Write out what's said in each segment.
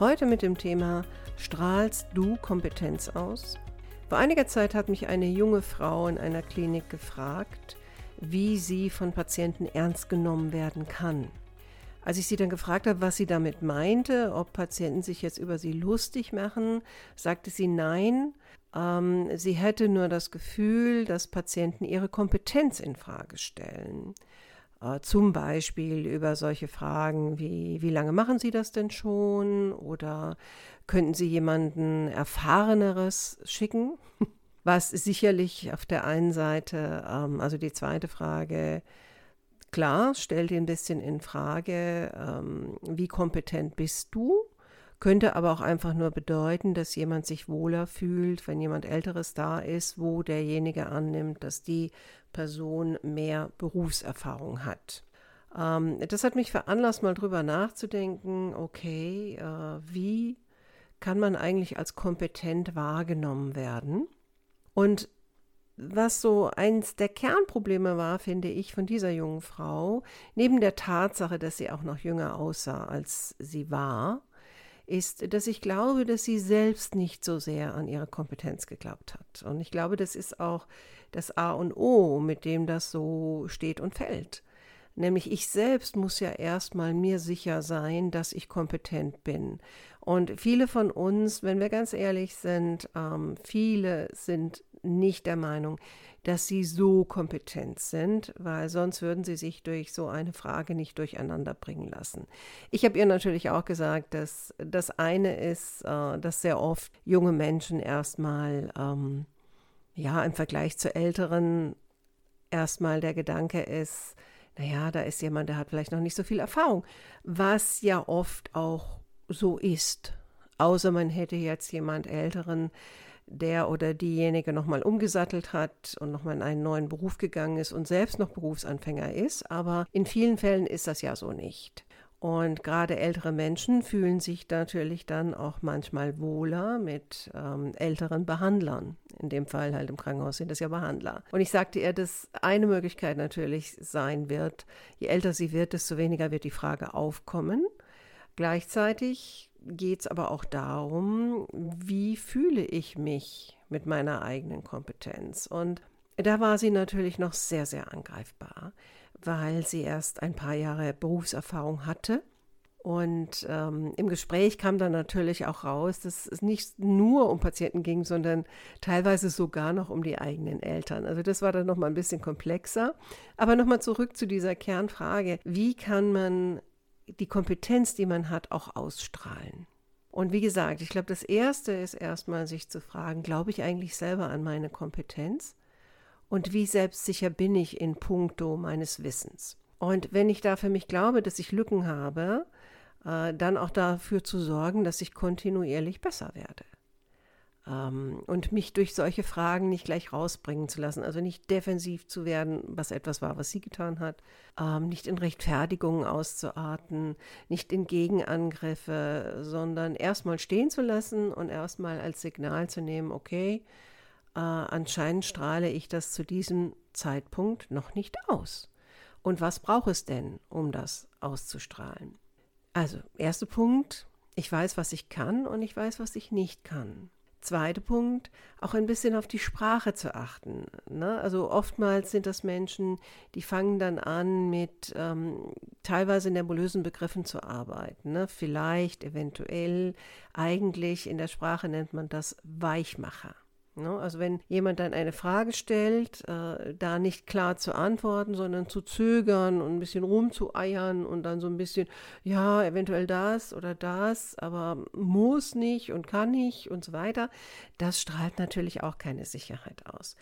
Heute mit dem Thema Strahlst du Kompetenz aus? Vor einiger Zeit hat mich eine junge Frau in einer Klinik gefragt, wie sie von Patienten ernst genommen werden kann. Als ich sie dann gefragt habe, was sie damit meinte, ob Patienten sich jetzt über sie lustig machen, sagte sie nein. Ähm, sie hätte nur das Gefühl, dass Patienten ihre Kompetenz in Frage stellen. Äh, zum Beispiel über solche Fragen wie, wie lange machen Sie das denn schon? Oder könnten Sie jemanden Erfahreneres schicken? Was sicherlich auf der einen Seite, ähm, also die zweite Frage, klar, stellt ein bisschen in Frage, ähm, wie kompetent bist du? Könnte aber auch einfach nur bedeuten, dass jemand sich wohler fühlt, wenn jemand Älteres da ist, wo derjenige annimmt, dass die Person mehr Berufserfahrung hat. Ähm, das hat mich veranlasst, mal drüber nachzudenken, okay, äh, wie kann man eigentlich als kompetent wahrgenommen werden? Und was so eins der Kernprobleme war, finde ich, von dieser jungen Frau, neben der Tatsache, dass sie auch noch jünger aussah, als sie war, ist, dass ich glaube, dass sie selbst nicht so sehr an ihre Kompetenz geglaubt hat. Und ich glaube, das ist auch das A und O, mit dem das so steht und fällt. Nämlich ich selbst muss ja erstmal mir sicher sein, dass ich kompetent bin. Und viele von uns, wenn wir ganz ehrlich sind, ähm, viele sind nicht der Meinung, dass sie so kompetent sind, weil sonst würden sie sich durch so eine Frage nicht durcheinander bringen lassen. Ich habe ihr natürlich auch gesagt, dass das eine ist, äh, dass sehr oft junge Menschen erstmal, ähm, ja, im Vergleich zu älteren erstmal der Gedanke ist, naja, da ist jemand, der hat vielleicht noch nicht so viel Erfahrung, was ja oft auch so ist. Außer man hätte jetzt jemand Älteren, der oder diejenige nochmal umgesattelt hat und nochmal in einen neuen Beruf gegangen ist und selbst noch Berufsanfänger ist. Aber in vielen Fällen ist das ja so nicht. Und gerade ältere Menschen fühlen sich natürlich dann auch manchmal wohler mit ähm, älteren Behandlern. In dem Fall halt im Krankenhaus sind das ja Behandler. Und ich sagte ihr, dass eine Möglichkeit natürlich sein wird, je älter sie wird, desto weniger wird die Frage aufkommen. Gleichzeitig geht es aber auch darum, wie fühle ich mich mit meiner eigenen Kompetenz. Und da war sie natürlich noch sehr, sehr angreifbar, weil sie erst ein paar Jahre Berufserfahrung hatte. Und ähm, im Gespräch kam dann natürlich auch raus, dass es nicht nur um Patienten ging, sondern teilweise sogar noch um die eigenen Eltern. Also das war dann nochmal ein bisschen komplexer. Aber nochmal zurück zu dieser Kernfrage, wie kann man die Kompetenz, die man hat, auch ausstrahlen. Und wie gesagt, ich glaube, das Erste ist erstmal sich zu fragen, glaube ich eigentlich selber an meine Kompetenz? Und wie selbstsicher bin ich in puncto meines Wissens? Und wenn ich da für mich glaube, dass ich Lücken habe, äh, dann auch dafür zu sorgen, dass ich kontinuierlich besser werde und mich durch solche Fragen nicht gleich rausbringen zu lassen, also nicht defensiv zu werden, was etwas war, was sie getan hat, ähm, nicht in Rechtfertigungen auszuarten, nicht in Gegenangriffe, sondern erstmal stehen zu lassen und erstmal als Signal zu nehmen, okay, äh, anscheinend strahle ich das zu diesem Zeitpunkt noch nicht aus. Und was braucht es denn, um das auszustrahlen? Also, erster Punkt, ich weiß, was ich kann und ich weiß, was ich nicht kann. Zweiter Punkt, auch ein bisschen auf die Sprache zu achten. Ne? Also oftmals sind das Menschen, die fangen dann an, mit ähm, teilweise nebulösen Begriffen zu arbeiten. Ne? Vielleicht, eventuell, eigentlich in der Sprache nennt man das Weichmacher. Ne? Also wenn jemand dann eine Frage stellt, äh, da nicht klar zu antworten, sondern zu zögern und ein bisschen rumzueiern und dann so ein bisschen, ja, eventuell das oder das, aber muss nicht und kann nicht und so weiter, das strahlt natürlich auch keine Sicherheit aus.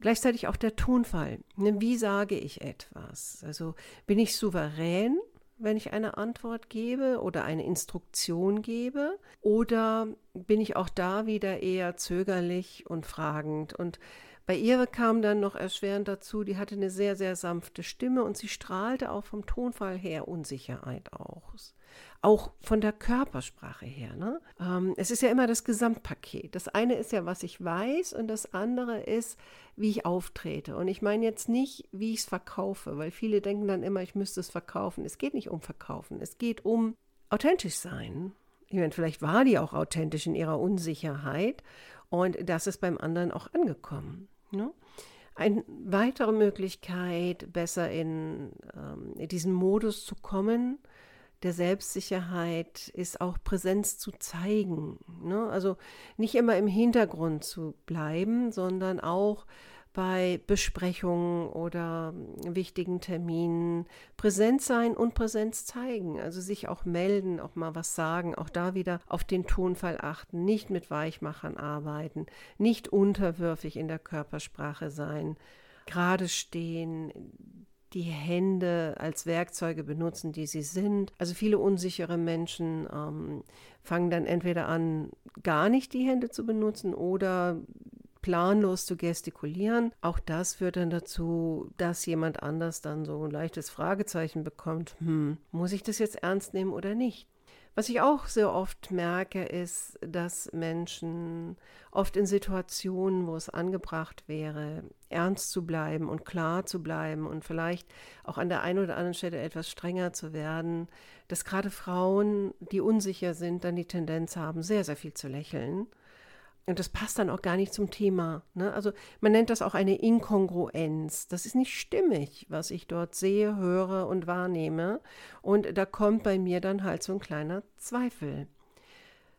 Gleichzeitig auch der Tonfall. Ne? Wie sage ich etwas? Also bin ich souverän wenn ich eine Antwort gebe oder eine Instruktion gebe? Oder bin ich auch da wieder eher zögerlich und fragend? Und bei ihr kam dann noch erschwerend dazu, die hatte eine sehr, sehr sanfte Stimme und sie strahlte auch vom Tonfall her Unsicherheit aus. Auch von der Körpersprache her. Ne? Ähm, es ist ja immer das Gesamtpaket. Das eine ist ja, was ich weiß und das andere ist, wie ich auftrete. Und ich meine jetzt nicht, wie ich es verkaufe, weil viele denken dann immer, ich müsste es verkaufen. Es geht nicht um Verkaufen, es geht um authentisch sein. Ich meine, vielleicht war die auch authentisch in ihrer Unsicherheit und das ist beim anderen auch angekommen. Ne? Eine weitere Möglichkeit, besser in, ähm, in diesen Modus zu kommen, der Selbstsicherheit ist auch Präsenz zu zeigen. Ne? Also nicht immer im Hintergrund zu bleiben, sondern auch bei Besprechungen oder wichtigen Terminen präsent sein und Präsenz zeigen. Also sich auch melden, auch mal was sagen, auch da wieder auf den Tonfall achten, nicht mit Weichmachern arbeiten, nicht unterwürfig in der Körpersprache sein, gerade stehen, die Hände als Werkzeuge benutzen, die sie sind. Also viele unsichere Menschen ähm, fangen dann entweder an, gar nicht die Hände zu benutzen oder planlos zu gestikulieren. Auch das führt dann dazu, dass jemand anders dann so ein leichtes Fragezeichen bekommt, hm, muss ich das jetzt ernst nehmen oder nicht? Was ich auch sehr oft merke, ist, dass Menschen oft in Situationen, wo es angebracht wäre, ernst zu bleiben und klar zu bleiben und vielleicht auch an der einen oder anderen Stelle etwas strenger zu werden, dass gerade Frauen, die unsicher sind, dann die Tendenz haben, sehr, sehr viel zu lächeln und das passt dann auch gar nicht zum Thema. Ne? Also man nennt das auch eine Inkongruenz. Das ist nicht stimmig, was ich dort sehe, höre und wahrnehme. Und da kommt bei mir dann halt so ein kleiner Zweifel.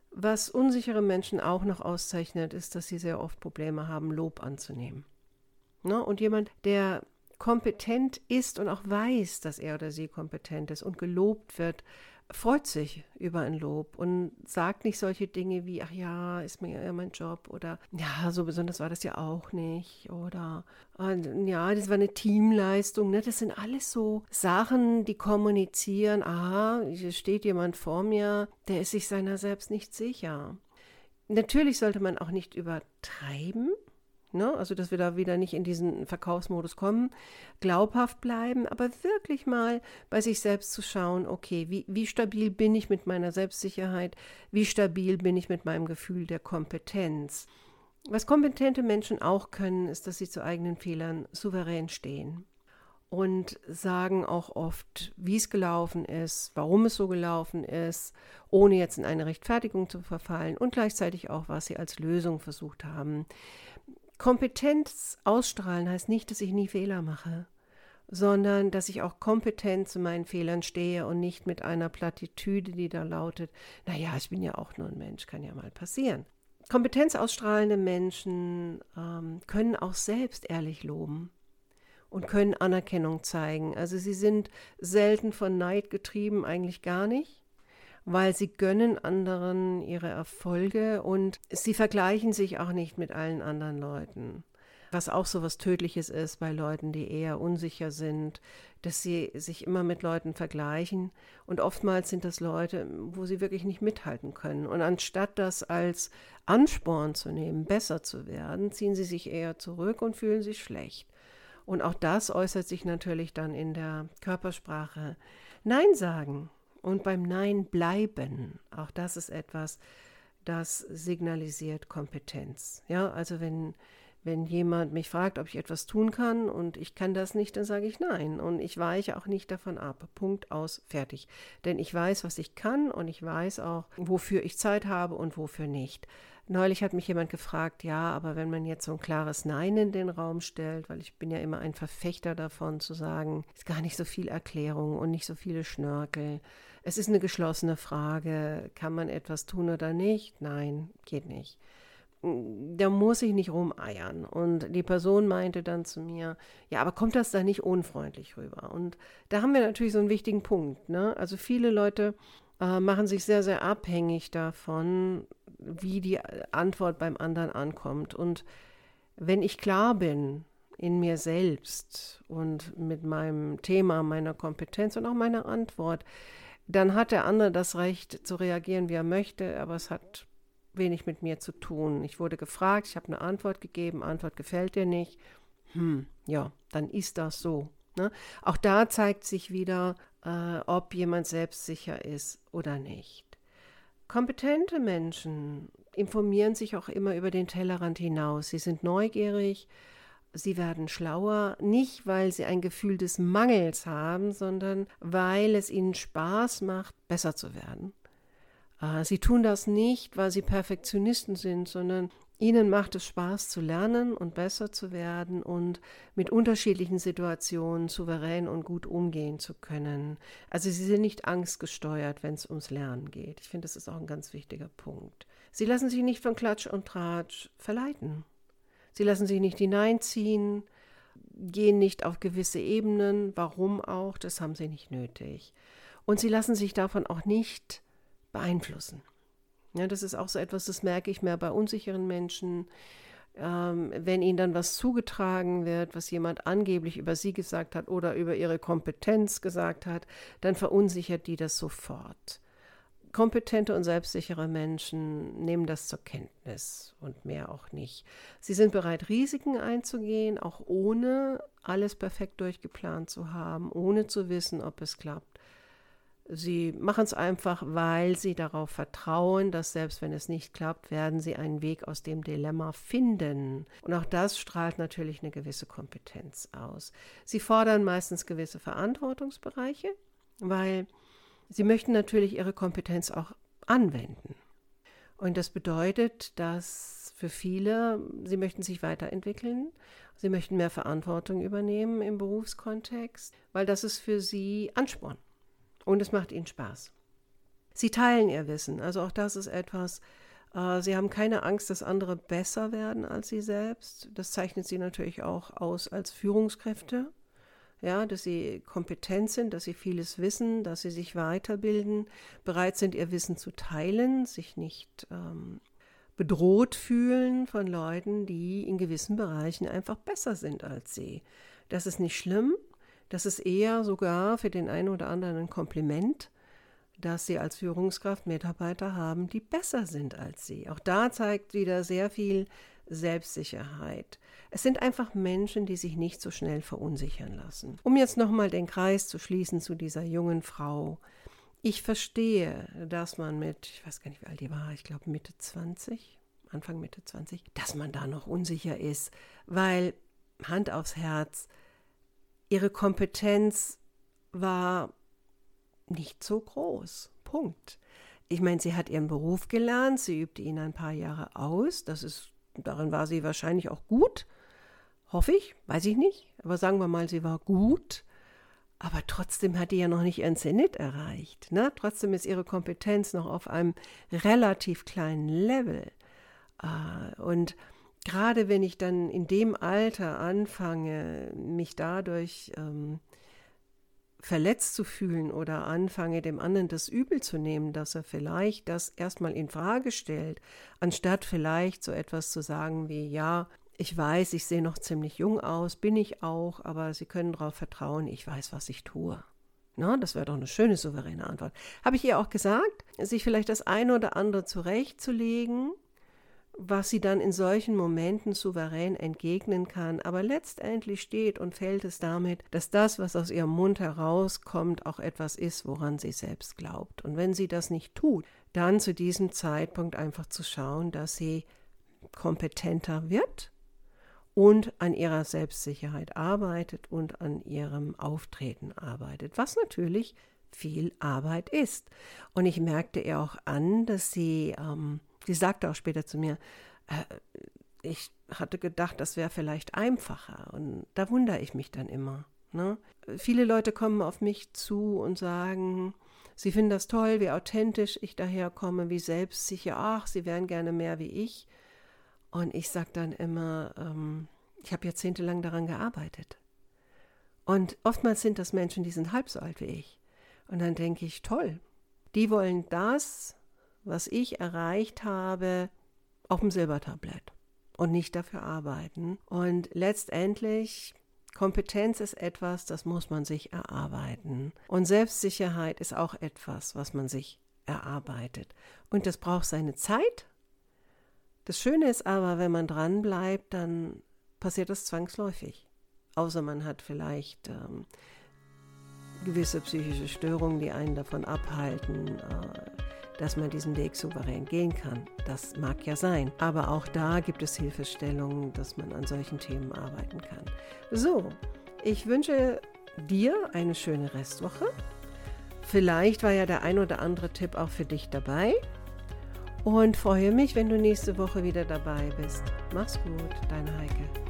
Was unsichere Menschen auch noch auszeichnet, ist, dass sie sehr oft Probleme haben, Lob anzunehmen. Ne? Und jemand, der kompetent ist und auch weiß, dass er oder sie kompetent ist und gelobt wird, freut sich über ein Lob und sagt nicht solche Dinge wie, ach ja, ist mir ja mein Job oder ja, so besonders war das ja auch nicht oder ja, das war eine Teamleistung. Ne? Das sind alles so Sachen, die kommunizieren, aha, hier steht jemand vor mir, der ist sich seiner selbst nicht sicher. Natürlich sollte man auch nicht übertreiben, Ne? Also, dass wir da wieder nicht in diesen Verkaufsmodus kommen, glaubhaft bleiben, aber wirklich mal bei sich selbst zu schauen, okay, wie, wie stabil bin ich mit meiner Selbstsicherheit, wie stabil bin ich mit meinem Gefühl der Kompetenz. Was kompetente Menschen auch können, ist, dass sie zu eigenen Fehlern souverän stehen und sagen auch oft, wie es gelaufen ist, warum es so gelaufen ist, ohne jetzt in eine Rechtfertigung zu verfallen und gleichzeitig auch, was sie als Lösung versucht haben. Kompetenz ausstrahlen heißt nicht, dass ich nie Fehler mache, sondern dass ich auch kompetent zu meinen Fehlern stehe und nicht mit einer Plattitüde, die da lautet, naja, ich bin ja auch nur ein Mensch, kann ja mal passieren. Kompetenz ausstrahlende Menschen ähm, können auch selbst ehrlich loben und können Anerkennung zeigen. Also sie sind selten von Neid getrieben, eigentlich gar nicht weil sie gönnen anderen ihre Erfolge und sie vergleichen sich auch nicht mit allen anderen Leuten. Was auch so was Tödliches ist bei Leuten, die eher unsicher sind, dass sie sich immer mit Leuten vergleichen. Und oftmals sind das Leute, wo sie wirklich nicht mithalten können. Und anstatt das als Ansporn zu nehmen, besser zu werden, ziehen sie sich eher zurück und fühlen sich schlecht. Und auch das äußert sich natürlich dann in der Körpersprache. Nein sagen, und beim Nein bleiben, auch das ist etwas, das signalisiert Kompetenz. Ja, also wenn, wenn jemand mich fragt, ob ich etwas tun kann und ich kann das nicht, dann sage ich nein. Und ich weiche auch nicht davon ab. Punkt aus, fertig. Denn ich weiß, was ich kann und ich weiß auch, wofür ich Zeit habe und wofür nicht. Neulich hat mich jemand gefragt, ja, aber wenn man jetzt so ein klares Nein in den Raum stellt, weil ich bin ja immer ein Verfechter davon zu sagen, ist gar nicht so viel Erklärung und nicht so viele Schnörkel. Es ist eine geschlossene Frage, kann man etwas tun oder nicht? Nein, geht nicht. Da muss ich nicht rumeiern. Und die Person meinte dann zu mir, ja, aber kommt das da nicht unfreundlich rüber? Und da haben wir natürlich so einen wichtigen Punkt. Ne? Also viele Leute äh, machen sich sehr, sehr abhängig davon, wie die Antwort beim anderen ankommt. Und wenn ich klar bin in mir selbst und mit meinem Thema, meiner Kompetenz und auch meiner Antwort, dann hat der andere das Recht zu reagieren, wie er möchte, aber es hat wenig mit mir zu tun. Ich wurde gefragt, ich habe eine Antwort gegeben, Antwort gefällt dir nicht. Hm, ja, dann ist das so. Ne? Auch da zeigt sich wieder, äh, ob jemand selbstsicher ist oder nicht. Kompetente Menschen informieren sich auch immer über den Tellerrand hinaus. Sie sind neugierig, sie werden schlauer, nicht weil sie ein Gefühl des Mangels haben, sondern weil es ihnen Spaß macht, besser zu werden. Äh, sie tun das nicht, weil sie Perfektionisten sind, sondern ihnen macht es Spaß zu lernen und besser zu werden und mit unterschiedlichen Situationen souverän und gut umgehen zu können. Also sie sind nicht angstgesteuert, wenn es ums Lernen geht. Ich finde, das ist auch ein ganz wichtiger Punkt. Sie lassen sich nicht von Klatsch und Tratsch verleiten. Sie lassen sich nicht hineinziehen, gehen nicht auf gewisse Ebenen. Warum auch? Das haben sie nicht nötig. Und sie lassen sich davon auch nicht beeinflussen. Ja, das ist auch so etwas, das merke ich mehr bei unsicheren Menschen. Ähm, wenn ihnen dann was zugetragen wird, was jemand angeblich über sie gesagt hat oder über ihre Kompetenz gesagt hat, dann verunsichert die das sofort. Kompetente und selbstsichere Menschen nehmen das zur Kenntnis und mehr auch nicht. Sie sind bereit, Risiken einzugehen, auch ohne alles perfekt durchgeplant zu haben, ohne zu wissen, ob es klappt. Sie machen es einfach, weil sie darauf vertrauen, dass selbst wenn es nicht klappt, werden sie einen Weg aus dem Dilemma finden. Und auch das strahlt natürlich eine gewisse Kompetenz aus. Sie fordern meistens gewisse Verantwortungsbereiche, weil Sie möchten natürlich ihre Kompetenz auch anwenden. Und das bedeutet, dass für viele, sie möchten sich weiterentwickeln, sie möchten mehr Verantwortung übernehmen im Berufskontext, weil das ist für sie Ansporn und es macht ihnen Spaß. Sie teilen ihr Wissen, also auch das ist etwas, äh, sie haben keine Angst, dass andere besser werden als sie selbst. Das zeichnet sie natürlich auch aus als Führungskräfte ja, dass sie kompetent sind, dass sie vieles wissen, dass sie sich weiterbilden, bereit sind, ihr Wissen zu teilen, sich nicht ähm, bedroht fühlen von Leuten, die in gewissen Bereichen einfach besser sind als sie. Das ist nicht schlimm, das ist eher sogar für den einen oder anderen ein Kompliment, dass sie als Führungskraft Mitarbeiter haben, die besser sind als sie. Auch da zeigt wieder sehr viel Selbstsicherheit. Es sind einfach Menschen, die sich nicht so schnell verunsichern lassen. Um jetzt nochmal den Kreis zu schließen zu dieser jungen Frau. Ich verstehe, dass man mit, ich weiß gar nicht, wie alt die war, ich glaube Mitte 20, Anfang Mitte 20, dass man da noch unsicher ist, weil Hand aufs Herz, ihre Kompetenz war nicht so groß. Punkt. Ich meine, sie hat ihren Beruf gelernt, sie übte ihn ein paar Jahre aus, das ist Darin war sie wahrscheinlich auch gut. Hoffe ich, weiß ich nicht. Aber sagen wir mal, sie war gut. Aber trotzdem hat die ja noch nicht ihren Zenit erreicht. Ne? Trotzdem ist ihre Kompetenz noch auf einem relativ kleinen Level. Äh, und gerade wenn ich dann in dem Alter anfange, mich dadurch ähm, verletzt zu fühlen oder anfange, dem anderen das übel zu nehmen, dass er vielleicht das erstmal in Frage stellt, anstatt vielleicht so etwas zu sagen wie, ja, ich weiß, ich sehe noch ziemlich jung aus, bin ich auch, aber Sie können darauf vertrauen, ich weiß, was ich tue. Na, das wäre doch eine schöne souveräne Antwort. Habe ich ihr auch gesagt, sich vielleicht das eine oder andere zurechtzulegen, was sie dann in solchen Momenten souverän entgegnen kann. Aber letztendlich steht und fällt es damit, dass das, was aus ihrem Mund herauskommt, auch etwas ist, woran sie selbst glaubt. Und wenn sie das nicht tut, dann zu diesem Zeitpunkt einfach zu schauen, dass sie kompetenter wird und an ihrer Selbstsicherheit arbeitet und an ihrem Auftreten arbeitet, was natürlich viel Arbeit ist. Und ich merkte ihr auch an, dass sie ähm, Sie sagte auch später zu mir, äh, ich hatte gedacht, das wäre vielleicht einfacher. Und da wundere ich mich dann immer. Ne? Viele Leute kommen auf mich zu und sagen, sie finden das toll, wie authentisch ich daherkomme, wie selbstsicher, ach, sie wären gerne mehr wie ich. Und ich sage dann immer, ähm, ich habe jahrzehntelang daran gearbeitet. Und oftmals sind das Menschen, die sind halb so alt wie ich. Und dann denke ich, toll, die wollen das, was ich erreicht habe, auf dem Silbertablett. und nicht dafür arbeiten. Und letztendlich Kompetenz ist etwas, das muss man sich erarbeiten. Und Selbstsicherheit ist auch etwas, was man sich erarbeitet. Und das braucht seine Zeit. Das Schöne ist aber, wenn man dran bleibt, dann passiert das zwangsläufig. Außer man hat vielleicht ähm, gewisse psychische Störungen, die einen davon abhalten, äh, dass man diesen Weg souverän gehen kann. Das mag ja sein. Aber auch da gibt es Hilfestellungen, dass man an solchen Themen arbeiten kann. So, ich wünsche dir eine schöne Restwoche. Vielleicht war ja der ein oder andere Tipp auch für dich dabei. Und freue mich, wenn du nächste Woche wieder dabei bist. Mach's gut, deine Heike.